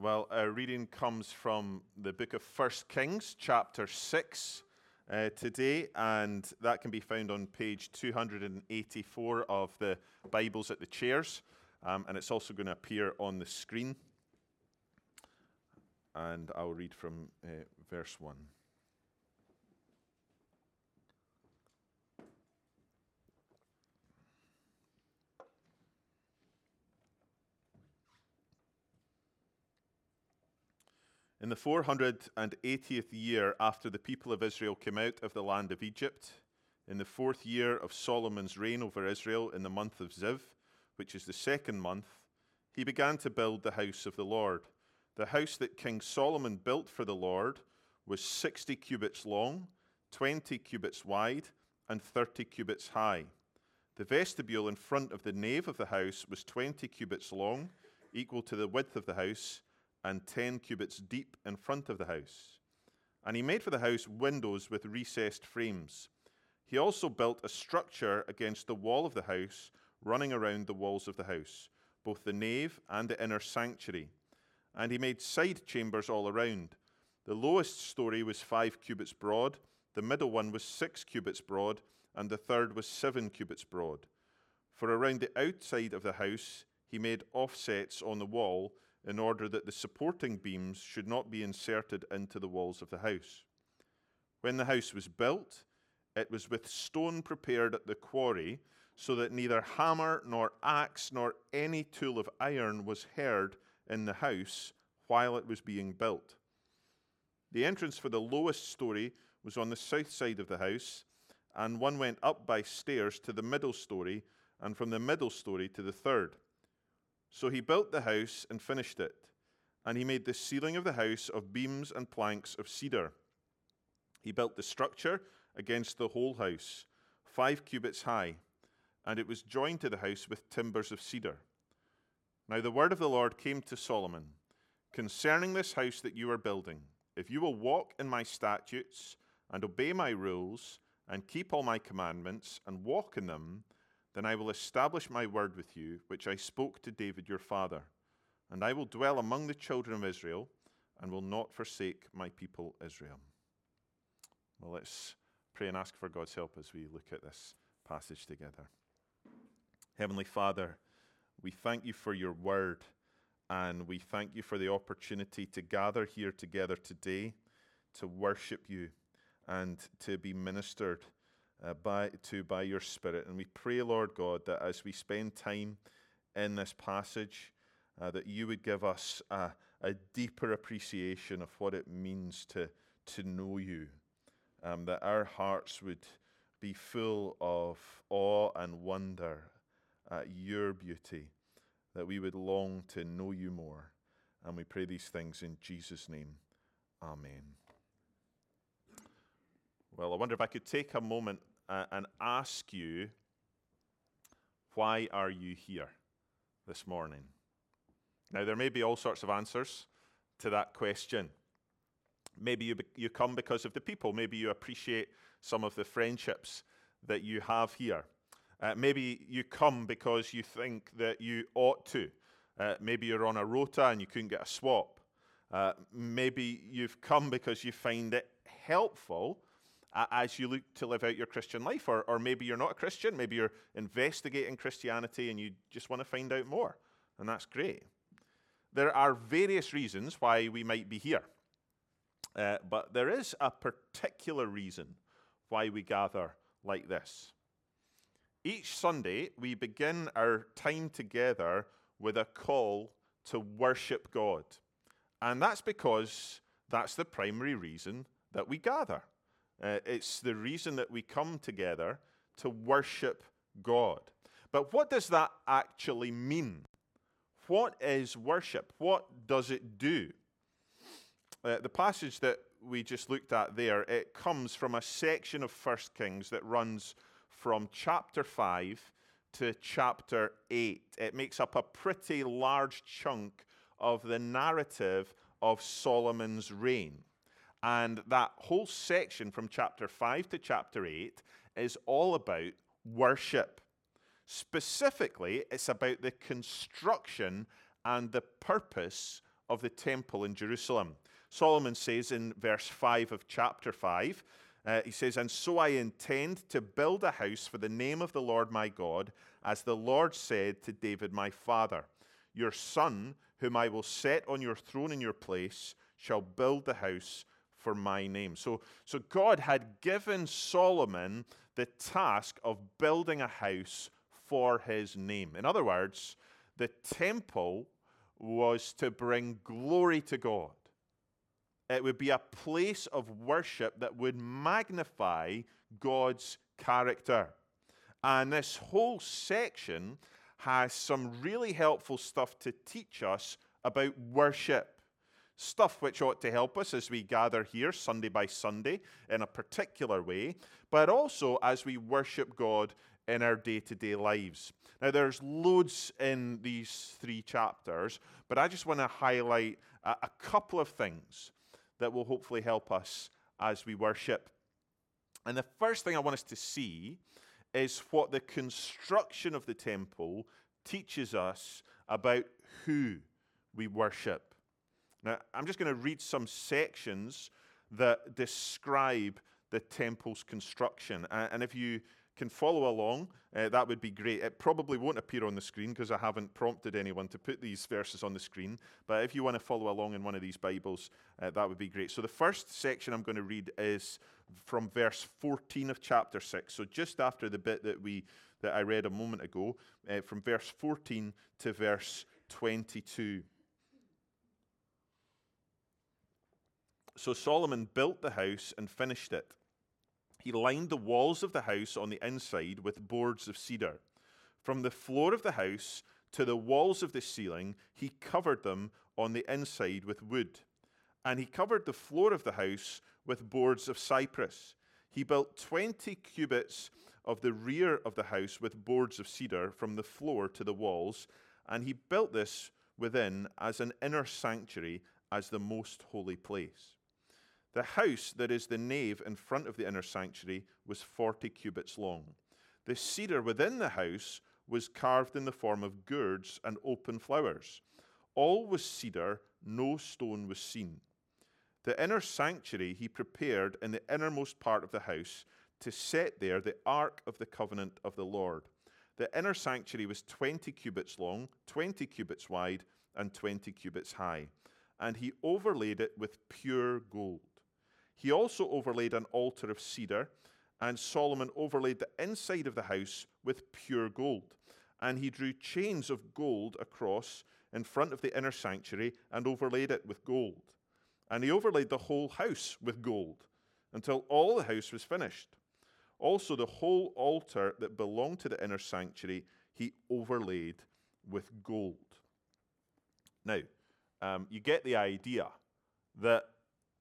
Well, our reading comes from the book of First Kings, chapter 6, uh, today, and that can be found on page 284 of the Bibles at the chairs, um, and it's also going to appear on the screen. And I'll read from uh, verse 1. In the 480th year after the people of Israel came out of the land of Egypt, in the fourth year of Solomon's reign over Israel, in the month of Ziv, which is the second month, he began to build the house of the Lord. The house that King Solomon built for the Lord was 60 cubits long, 20 cubits wide, and 30 cubits high. The vestibule in front of the nave of the house was 20 cubits long, equal to the width of the house and 10 cubits deep in front of the house. And he made for the house windows with recessed frames. He also built a structure against the wall of the house, running around the walls of the house, both the nave and the inner sanctuary. And he made side chambers all around. The lowest story was five cubits broad, the middle one was six cubits broad, and the third was seven cubits broad. For around the outside of the house, he made offsets on the wall in order that the supporting beams should not be inserted into the walls of the house. When the house was built, it was with stone prepared at the quarry, so that neither hammer nor axe nor any tool of iron was heard in the house while it was being built. The entrance for the lowest story was on the south side of the house, and one went up by stairs to the middle story, and from the middle story to the third. So he built the house and finished it. And he made the ceiling of the house of beams and planks of cedar. He built the structure against the whole house, five cubits high, and it was joined to the house with timbers of cedar. Now the word of the Lord came to Solomon concerning this house that you are building. If you will walk in my statutes and obey my rules and keep all my commandments and walk in them, then I will establish my word with you, which I spoke to David your father. And I will dwell among the children of Israel and will not forsake my people Israel. Well, let's pray and ask for God's help as we look at this passage together. Heavenly Father, we thank you for your word and we thank you for the opportunity to gather here together today to worship you and to be ministered uh, by, to by your Spirit. And we pray, Lord God, that as we spend time in this passage, uh, that you would give us a, a, deeper appreciation of what it means to, to know you, um, that our hearts would be full of awe and wonder at your beauty, that we would long to know you more. And we pray these things in Jesus' name. Amen. Well, I wonder if I could take a moment uh, and ask you, why are you here this morning? Now, there may be all sorts of answers to that question. Maybe you, be, you come because of the people. Maybe you appreciate some of the friendships that you have here. Uh, maybe you come because you think that you ought to. Uh, maybe you're on a rota and you couldn't get a swap. Uh, maybe you've come because you find it helpful as you look to live out your Christian life. Or, or maybe you're not a Christian, maybe you're investigating Christianity and you just want to find out more, and that's great. There are various reasons why we might be here, uh, but there is a particular reason why we gather like this. Each Sunday, we begin our time together with a call to worship God. And that's because that's the primary reason that we gather. Uh, it's the reason that we come together to worship God. But what does that actually mean? What is worship? What does it do? Uh, the passage that we just looked at there, it comes from a section of First Kings that runs from chapter 5 to chapter 8. It makes up a pretty large chunk of the narrative of Solomon's reign. And that whole section from chapter 5 to chapter 8 is all about worship. Specifically, it's about the construction and the purpose of the temple in Jerusalem. Solomon says in verse 5 of chapter 5, uh, he says, And so I intend to build a house for the name of the Lord my God, as the Lord said to David my father. Your son, whom I will set on your throne in your place, shall build the house for my name. So, so God had given Solomon the task of building a house for his name. In other words, the temple was to bring glory to God. It would be a place of worship that would magnify God's character. And this whole section has some really helpful stuff to teach us about worship. Stuff which ought to help us as we gather here Sunday by Sunday in a particular way, but also as we worship God in our day to day lives. Now, there's loads in these three chapters, but I just want to highlight a, a couple of things that will hopefully help us as we worship. And the first thing I want us to see is what the construction of the temple teaches us about who we worship. Now, I'm just going to read some sections that describe the temple's construction. And if you can follow along, uh, that would be great. It probably won't appear on the screen because I haven't prompted anyone to put these verses on the screen. But if you want to follow along in one of these Bibles, uh, that would be great. So the first section I'm going to read is from verse 14 of chapter 6. So just after the bit that we that I read a moment ago, uh, from verse 14 to verse 22. So Solomon built the house and finished it. He lined the walls of the house on the inside with boards of cedar. From the floor of the house to the walls of the ceiling, he covered them on the inside with wood. And he covered the floor of the house with boards of cypress. He built 20 cubits of the rear of the house with boards of cedar from the floor to the walls, and he built this within as an inner sanctuary, as the most holy place. The house that is the nave in front of the inner sanctuary was 40 cubits long. The cedar within the house was carved in the form of gourds and open flowers. All was cedar, no stone was seen. The inner sanctuary he prepared in the innermost part of the house to set there the ark of the covenant of the Lord. The inner sanctuary was 20 cubits long, 20 cubits wide, and 20 cubits high. And he overlaid it with pure gold. He also overlaid an altar of cedar, and Solomon overlaid the inside of the house with pure gold. And he drew chains of gold across in front of the inner sanctuary and overlaid it with gold. And he overlaid the whole house with gold until all the house was finished. Also, the whole altar that belonged to the inner sanctuary he overlaid with gold. Now, um, you get the idea that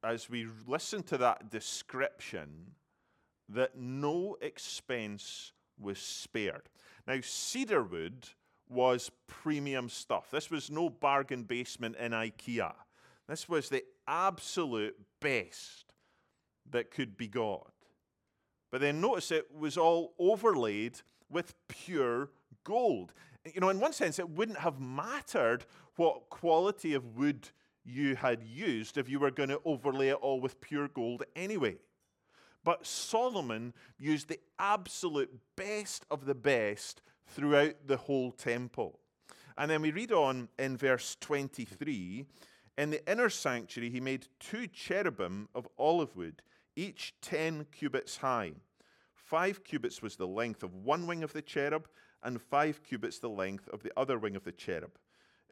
as we listen to that description, that no expense was spared. Now, cedarwood was premium stuff. This was no bargain basement in IKEA. This was the absolute best that could be got. But then notice it was all overlaid with pure gold. You know, in one sense, it wouldn't have mattered what quality of wood you had used if you were going to overlay it all with pure gold anyway. But Solomon used the absolute best of the best throughout the whole temple. And then we read on in verse 23 In the inner sanctuary, he made two cherubim of olive wood, each 10 cubits high. Five cubits was the length of one wing of the cherub, and five cubits the length of the other wing of the cherub.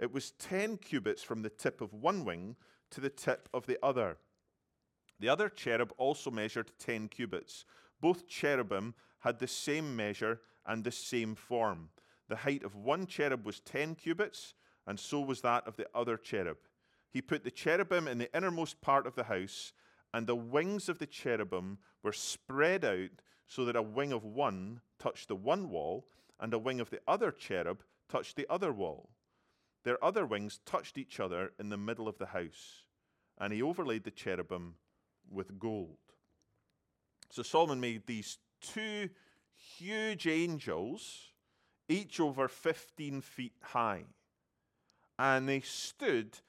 It was 10 cubits from the tip of one wing to the tip of the other. The other cherub also measured 10 cubits. Both cherubim had the same measure and the same form. The height of one cherub was 10 cubits, and so was that of the other cherub. He put the cherubim in the innermost part of the house, and the wings of the cherubim were spread out so that a wing of one touched the one wall, and a wing of the other cherub touched the other wall. Their other wings touched each other in the middle of the house, and he overlaid the cherubim with gold. So Solomon made these two huge angels, each over 15 feet high, and they stood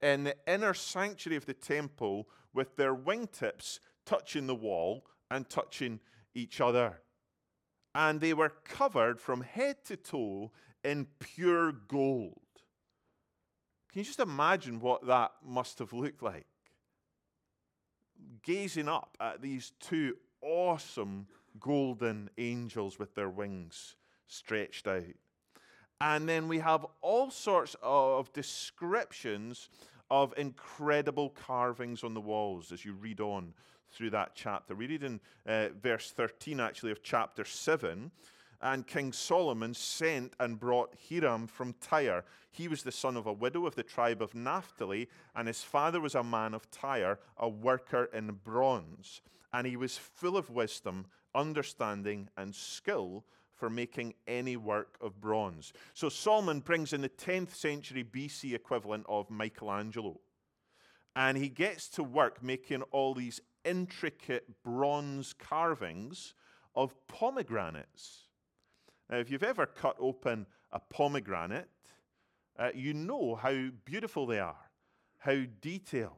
in the inner sanctuary of the temple with their wingtips touching the wall and touching each other. And they were covered from head to toe in pure gold. Can you just imagine what that must have looked like? Gazing up at these two awesome golden angels with their wings stretched out. And then we have all sorts of descriptions of incredible carvings on the walls as you read on through that chapter. We read in uh, verse 13, actually, of chapter 7. And King Solomon sent and brought Hiram from Tyre. He was the son of a widow of the tribe of Naphtali, and his father was a man of Tyre, a worker in bronze. And he was full of wisdom, understanding, and skill for making any work of bronze. So Solomon brings in the 10th century BC equivalent of Michelangelo. And he gets to work making all these intricate bronze carvings of pomegranates. Now, if you've ever cut open a pomegranate, uh, you know how beautiful they are, how detailed.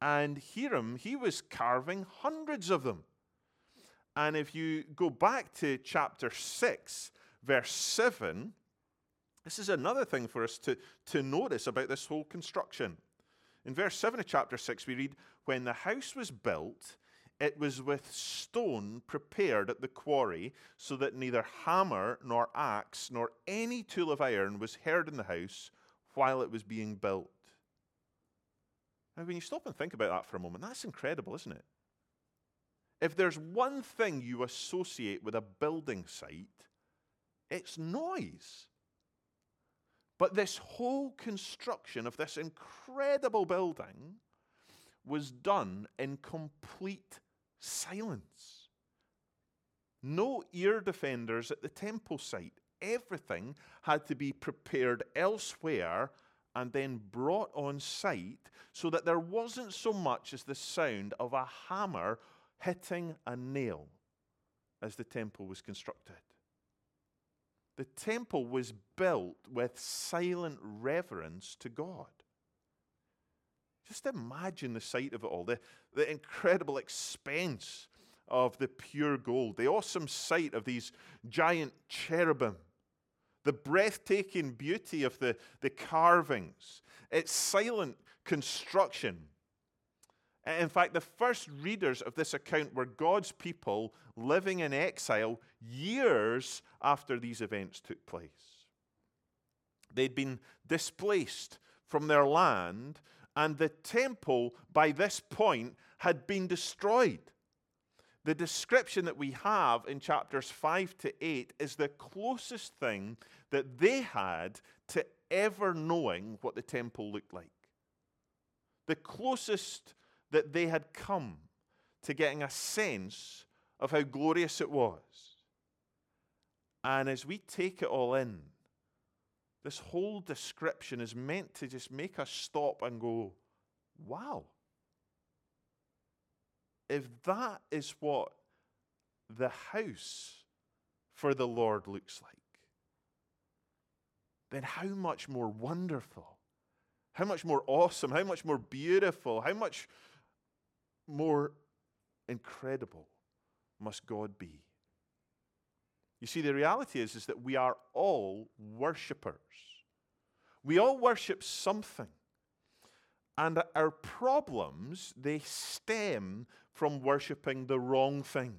And Hiram, he was carving hundreds of them. And if you go back to chapter 6, verse 7, this is another thing for us to, to notice about this whole construction. In verse 7 of chapter 6, we read, When the house was built, it was with stone prepared at the quarry, so that neither hammer nor axe nor any tool of iron was heard in the house while it was being built. Now, when you stop and think about that for a moment, that's incredible, isn't it? If there's one thing you associate with a building site, it's noise. But this whole construction of this incredible building was done in complete silence. No ear defenders at the temple site. Everything had to be prepared elsewhere and then brought on site so that there wasn't so much as the sound of a hammer hitting a nail as the temple was constructed. The temple was built with silent reverence to God. Just imagine the sight of it all the, the incredible expense of the pure gold, the awesome sight of these giant cherubim, the breathtaking beauty of the, the carvings, its silent construction in fact, the first readers of this account were God's people living in exile years after these events took place. They'd been displaced from their land, and the temple by this point had been destroyed. The description that we have in chapters 5 to 8 is the closest thing that they had to ever knowing what the temple looked like. The closest that they had come to getting a sense of how glorious it was. And as we take it all in, this whole description is meant to just make us stop and go, wow. If that is what the house for the Lord looks like, then how much more wonderful, how much more awesome, how much more beautiful, how much more incredible must God be? You see, the reality is, is that we are all worshippers. We all worship something. And our problems, they stem from worshiping the wrong things.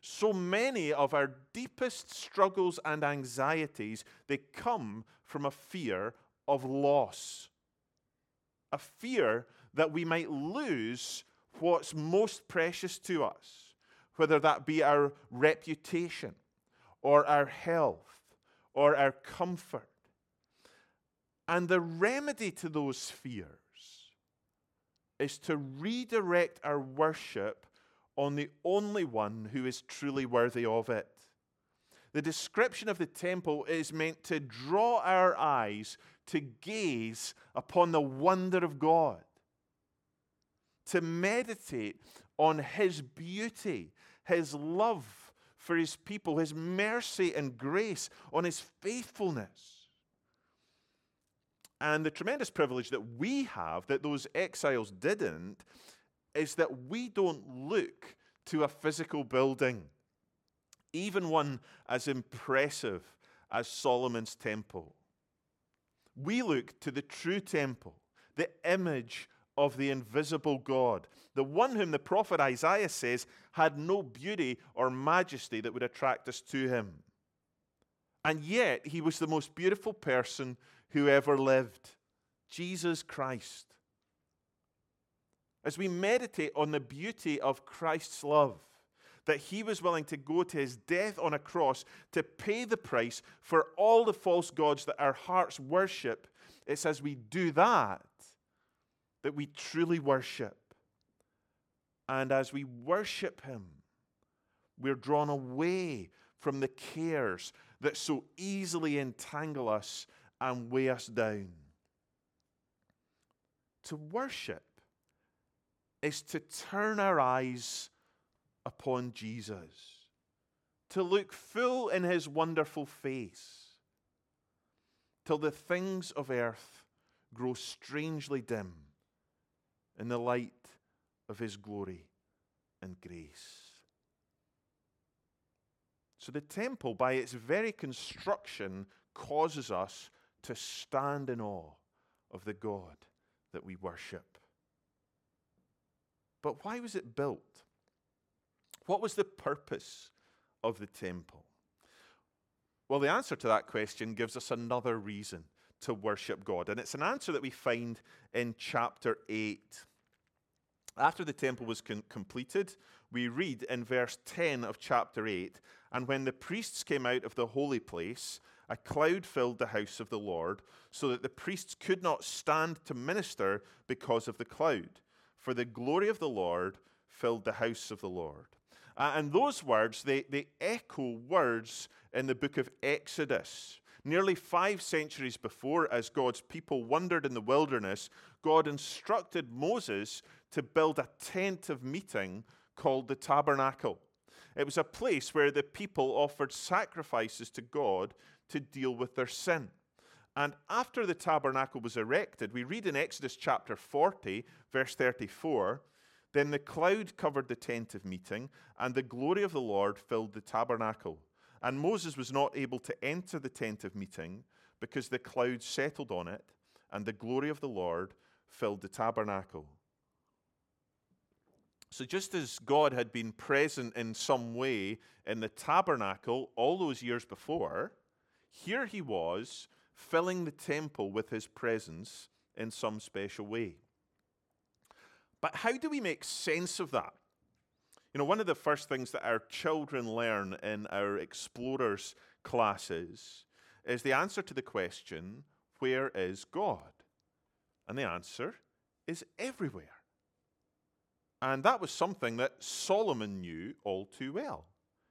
So many of our deepest struggles and anxieties, they come from a fear of loss. A fear that we might lose what's most precious to us, whether that be our reputation or our health or our comfort. And the remedy to those fears is to redirect our worship on the only one who is truly worthy of it. The description of the temple is meant to draw our eyes to gaze upon the wonder of God to meditate on His beauty, His love for His people, His mercy and grace, on His faithfulness. And the tremendous privilege that we have, that those exiles didn't, is that we don't look to a physical building, even one as impressive as Solomon's temple. We look to the true temple, the image of the invisible God, the one whom the prophet Isaiah says had no beauty or majesty that would attract us to him. And yet, he was the most beautiful person who ever lived Jesus Christ. As we meditate on the beauty of Christ's love, that he was willing to go to his death on a cross to pay the price for all the false gods that our hearts worship, it's as we do that that we truly worship. And as we worship him, we're drawn away from the cares that so easily entangle us and weigh us down. To worship is to turn our eyes upon Jesus, to look full in his wonderful face, till the things of earth grow strangely dim in the light of his glory and grace. So the temple, by its very construction, causes us to stand in awe of the God that we worship. But why was it built? What was the purpose of the temple? Well, the answer to that question gives us another reason to worship God, and it's an answer that we find in chapter 8. After the temple was completed, we read in verse 10 of chapter 8 And when the priests came out of the holy place, a cloud filled the house of the Lord, so that the priests could not stand to minister because of the cloud. For the glory of the Lord filled the house of the Lord. Uh, and those words, they, they echo words in the book of Exodus. Nearly five centuries before, as God's people wandered in the wilderness, God instructed Moses to build a tent of meeting called the tabernacle. It was a place where the people offered sacrifices to God to deal with their sin. And after the tabernacle was erected, we read in Exodus chapter 40, verse 34 then the cloud covered the tent of meeting, and the glory of the Lord filled the tabernacle. And Moses was not able to enter the tent of meeting because the cloud settled on it, and the glory of the Lord filled the tabernacle. So, just as God had been present in some way in the tabernacle all those years before, here he was filling the temple with his presence in some special way. But how do we make sense of that? You know, one of the first things that our children learn in our explorers classes is the answer to the question, Where is God? And the answer is everywhere. And that was something that Solomon knew all too well.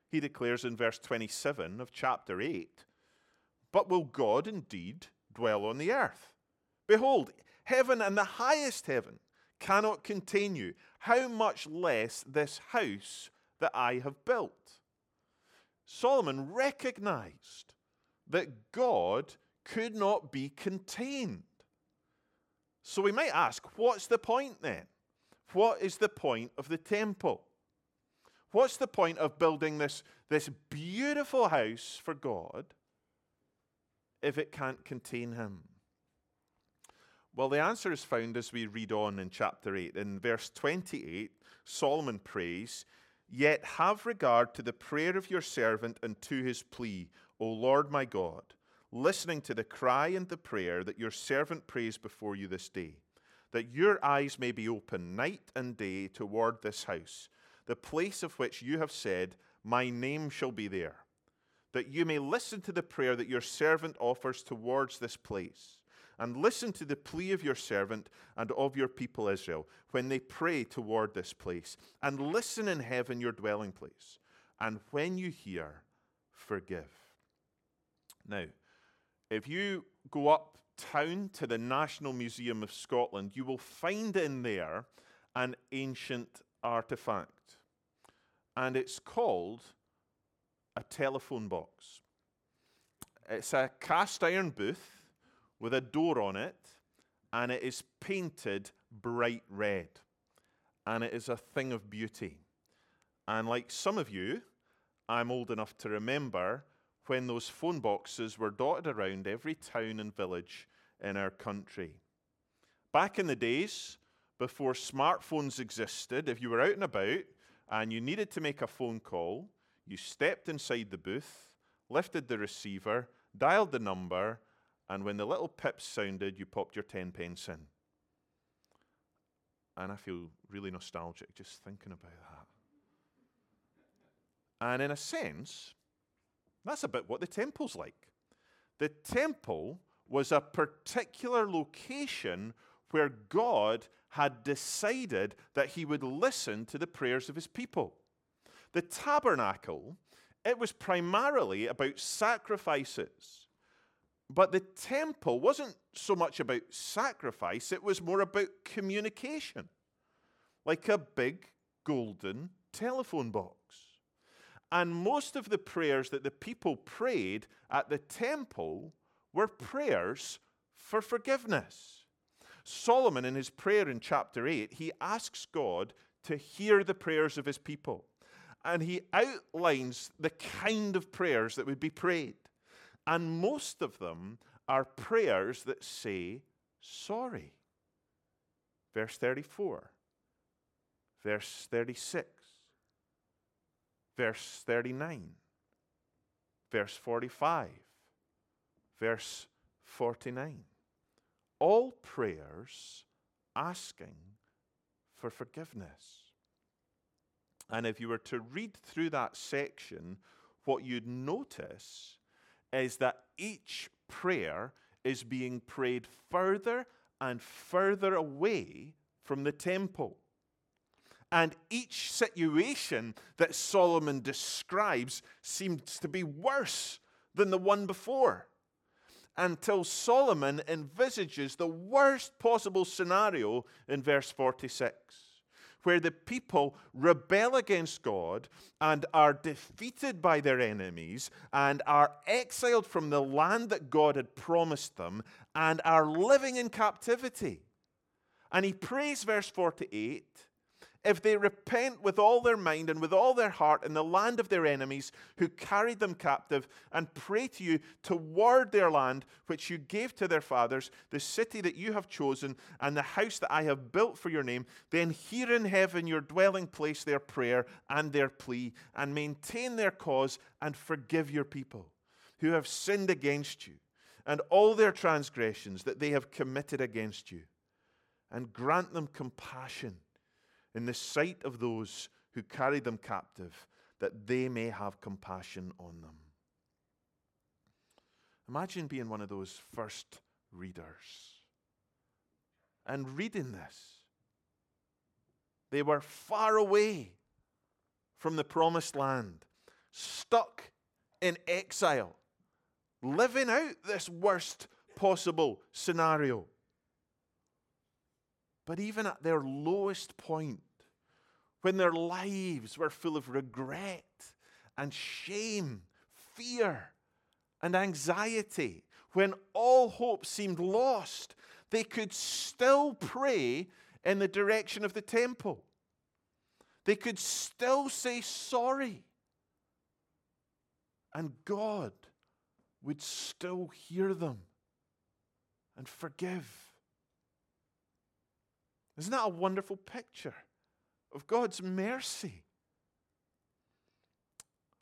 He declares in verse 27 of chapter 8 But will God indeed dwell on the earth? Behold, heaven and the highest heaven cannot contain you. How much less this house that I have built? Solomon recognized that God could not be contained. So we might ask, what's the point then? What is the point of the temple? What's the point of building this, this beautiful house for God if it can't contain Him? Well, the answer is found as we read on in chapter 8. In verse 28, Solomon prays, Yet have regard to the prayer of your servant and to his plea, O Lord my God, listening to the cry and the prayer that your servant prays before you this day, that your eyes may be open night and day toward this house, the place of which you have said, My name shall be there, that you may listen to the prayer that your servant offers towards this place and listen to the plea of your servant and of your people Israel when they pray toward this place, and listen in heaven, your dwelling place. And when you hear, forgive. Now, if you go uptown to the National Museum of Scotland, you will find in there an ancient artifact. And it's called a telephone box. It's a cast iron booth with a door on it, and it is painted bright red. And it is a thing of beauty. And like some of you, I'm old enough to remember when those phone boxes were dotted around every town and village in our country. Back in the days, before smartphones existed, if you were out and about and you needed to make a phone call, you stepped inside the booth, lifted the receiver, dialed the number, and when the little pips sounded, you popped your 10 pence in. And I feel really nostalgic just thinking about that. And in a sense, that's a bit what the temple's like. The temple was a particular location where God had decided that he would listen to the prayers of his people. The tabernacle, it was primarily about sacrifices. But the temple wasn't so much about sacrifice, it was more about communication, like a big golden telephone box. And most of the prayers that the people prayed at the temple were prayers for forgiveness. Solomon, in his prayer in chapter 8, he asks God to hear the prayers of his people. And he outlines the kind of prayers that would be prayed. And most of them are prayers that say sorry. Verse 34, verse 36, verse 39, verse 45, verse 49. All prayers asking for forgiveness. And if you were to read through that section, what you'd notice is that each prayer is being prayed further and further away from the temple. And each situation that Solomon describes seems to be worse than the one before. Until Solomon envisages the worst possible scenario in verse 46 where the people rebel against God and are defeated by their enemies and are exiled from the land that God had promised them and are living in captivity. And he prays, verse 48 if they repent with all their mind and with all their heart in the land of their enemies who carried them captive, and pray to you toward their land which you gave to their fathers, the city that you have chosen, and the house that I have built for your name, then hear in heaven your dwelling place their prayer and their plea, and maintain their cause, and forgive your people who have sinned against you, and all their transgressions that they have committed against you, and grant them compassion in the sight of those who carried them captive, that they may have compassion on them. Imagine being one of those first readers and reading this. They were far away from the promised land, stuck in exile, living out this worst possible scenario. But even at their lowest point, when their lives were full of regret and shame, fear, and anxiety, when all hope seemed lost, they could still pray in the direction of the temple. They could still say sorry. And God would still hear them and forgive. Isn't that a wonderful picture of God's mercy?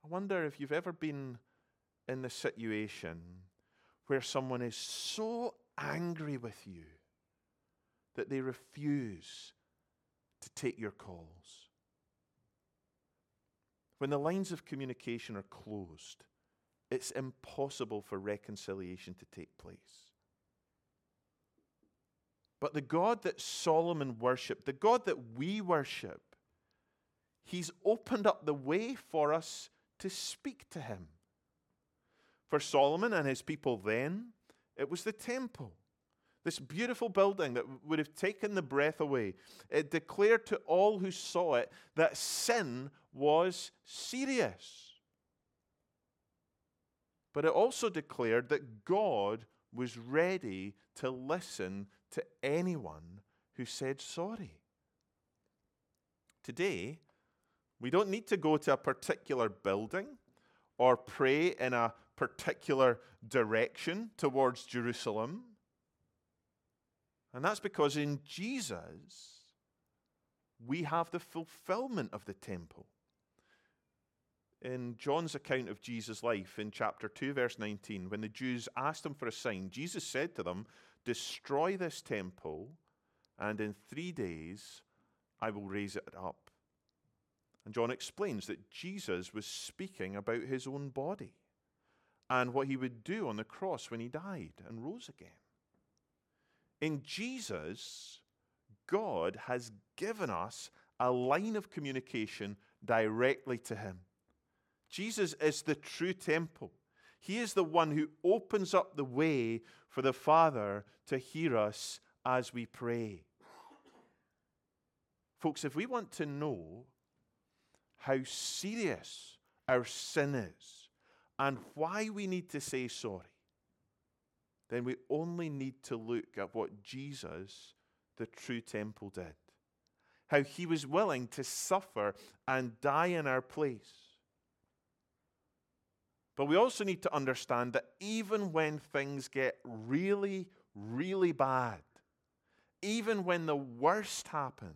I wonder if you've ever been in the situation where someone is so angry with you that they refuse to take your calls. When the lines of communication are closed, it's impossible for reconciliation to take place. But the God that Solomon worshiped, the God that we worship, he's opened up the way for us to speak to him. For Solomon and his people then, it was the temple. This beautiful building that would have taken the breath away. It declared to all who saw it that sin was serious. But it also declared that God was ready to listen to anyone who said sorry. Today, we don't need to go to a particular building or pray in a particular direction towards Jerusalem. And that's because in Jesus, we have the fulfillment of the temple. In John's account of Jesus' life in chapter 2, verse 19, when the Jews asked him for a sign, Jesus said to them, Destroy this temple, and in three days I will raise it up. And John explains that Jesus was speaking about his own body and what he would do on the cross when he died and rose again. In Jesus, God has given us a line of communication directly to him. Jesus is the true temple. He is the one who opens up the way for the Father to hear us as we pray. Folks, if we want to know how serious our sin is and why we need to say sorry, then we only need to look at what Jesus, the true temple, did. How he was willing to suffer and die in our place. But we also need to understand that even when things get really, really bad, even when the worst happens,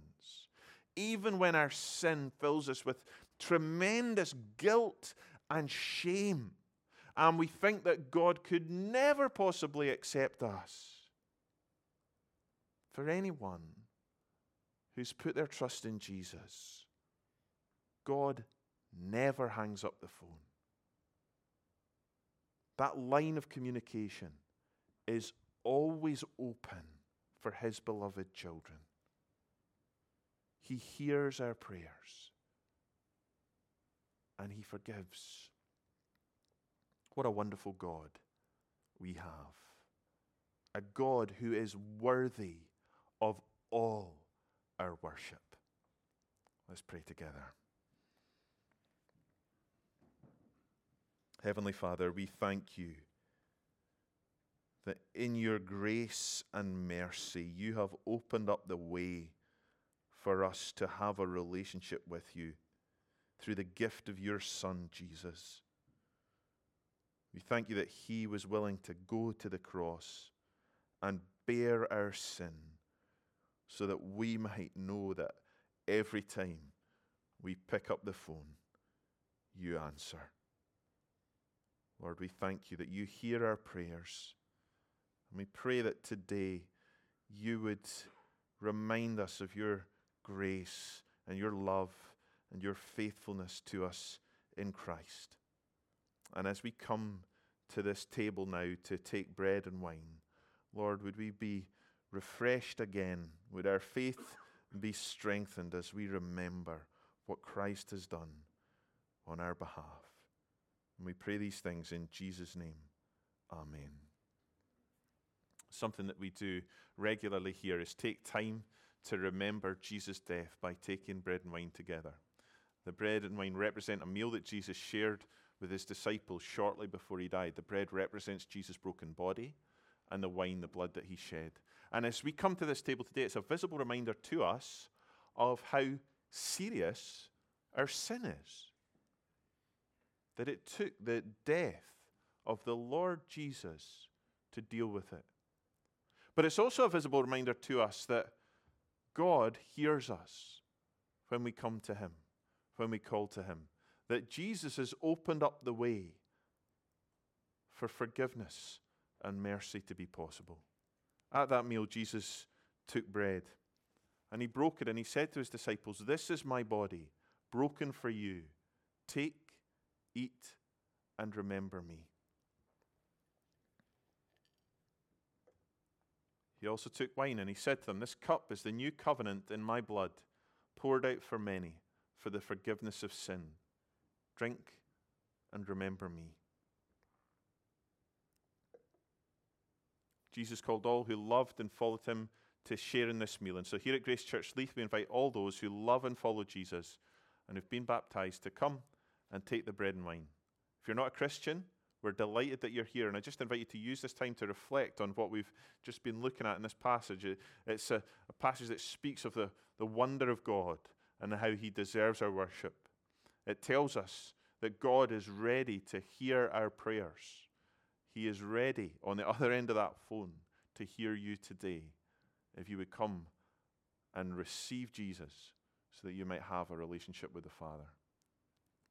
even when our sin fills us with tremendous guilt and shame, and we think that God could never possibly accept us. For anyone who's put their trust in Jesus, God never hangs up the phone. That line of communication is always open for His beloved children. He hears our prayers and He forgives. What a wonderful God we have. A God who is worthy of all our worship. Let's pray together. Heavenly Father, we thank you that in your grace and mercy you have opened up the way for us to have a relationship with you through the gift of your Son, Jesus. We thank you that He was willing to go to the cross and bear our sin so that we might know that every time we pick up the phone, you answer. Lord, we thank you that you hear our prayers. And we pray that today you would remind us of your grace and your love and your faithfulness to us in Christ. And as we come to this table now to take bread and wine, Lord, would we be refreshed again? Would our faith be strengthened as we remember what Christ has done on our behalf? And we pray these things in Jesus' name. Amen. Something that we do regularly here is take time to remember Jesus' death by taking bread and wine together. The bread and wine represent a meal that Jesus shared with his disciples shortly before he died. The bread represents Jesus' broken body, and the wine, the blood that he shed. And as we come to this table today, it's a visible reminder to us of how serious our sin is. That it took the death of the Lord Jesus to deal with it. But it's also a visible reminder to us that God hears us when we come to Him, when we call to Him. That Jesus has opened up the way for forgiveness and mercy to be possible. At that meal, Jesus took bread and he broke it and he said to his disciples, This is my body, broken for you. Take, eat, and remember me. He also took wine and he said to them, This cup is the new covenant in my blood, poured out for many for the forgiveness of sin. Drink and remember me. Jesus called all who loved and followed him to share in this meal. And so here at Grace Church Leith, we invite all those who love and follow Jesus and have been baptized to come and take the bread and wine. If you're not a Christian, We're delighted that you're here, and I just invite you to use this time to reflect on what we've just been looking at in this passage. It's a, a passage that speaks of the, the wonder of God and how He deserves our worship. It tells us that God is ready to hear our prayers. He is ready on the other end of that phone to hear you today if you would come and receive Jesus so that you might have a relationship with the Father.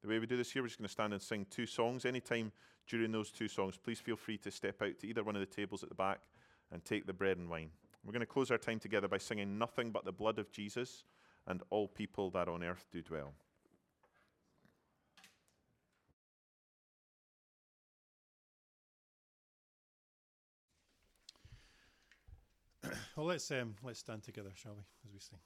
The way we do this here, we're just going to stand and sing two songs. Anytime during those two songs, please feel free to step out to either one of the tables at the back and take the bread and wine. We're going to close our time together by singing Nothing But the Blood of Jesus and All People That on Earth Do Dwell. Well, let's um, let's stand together, shall we, as we sing.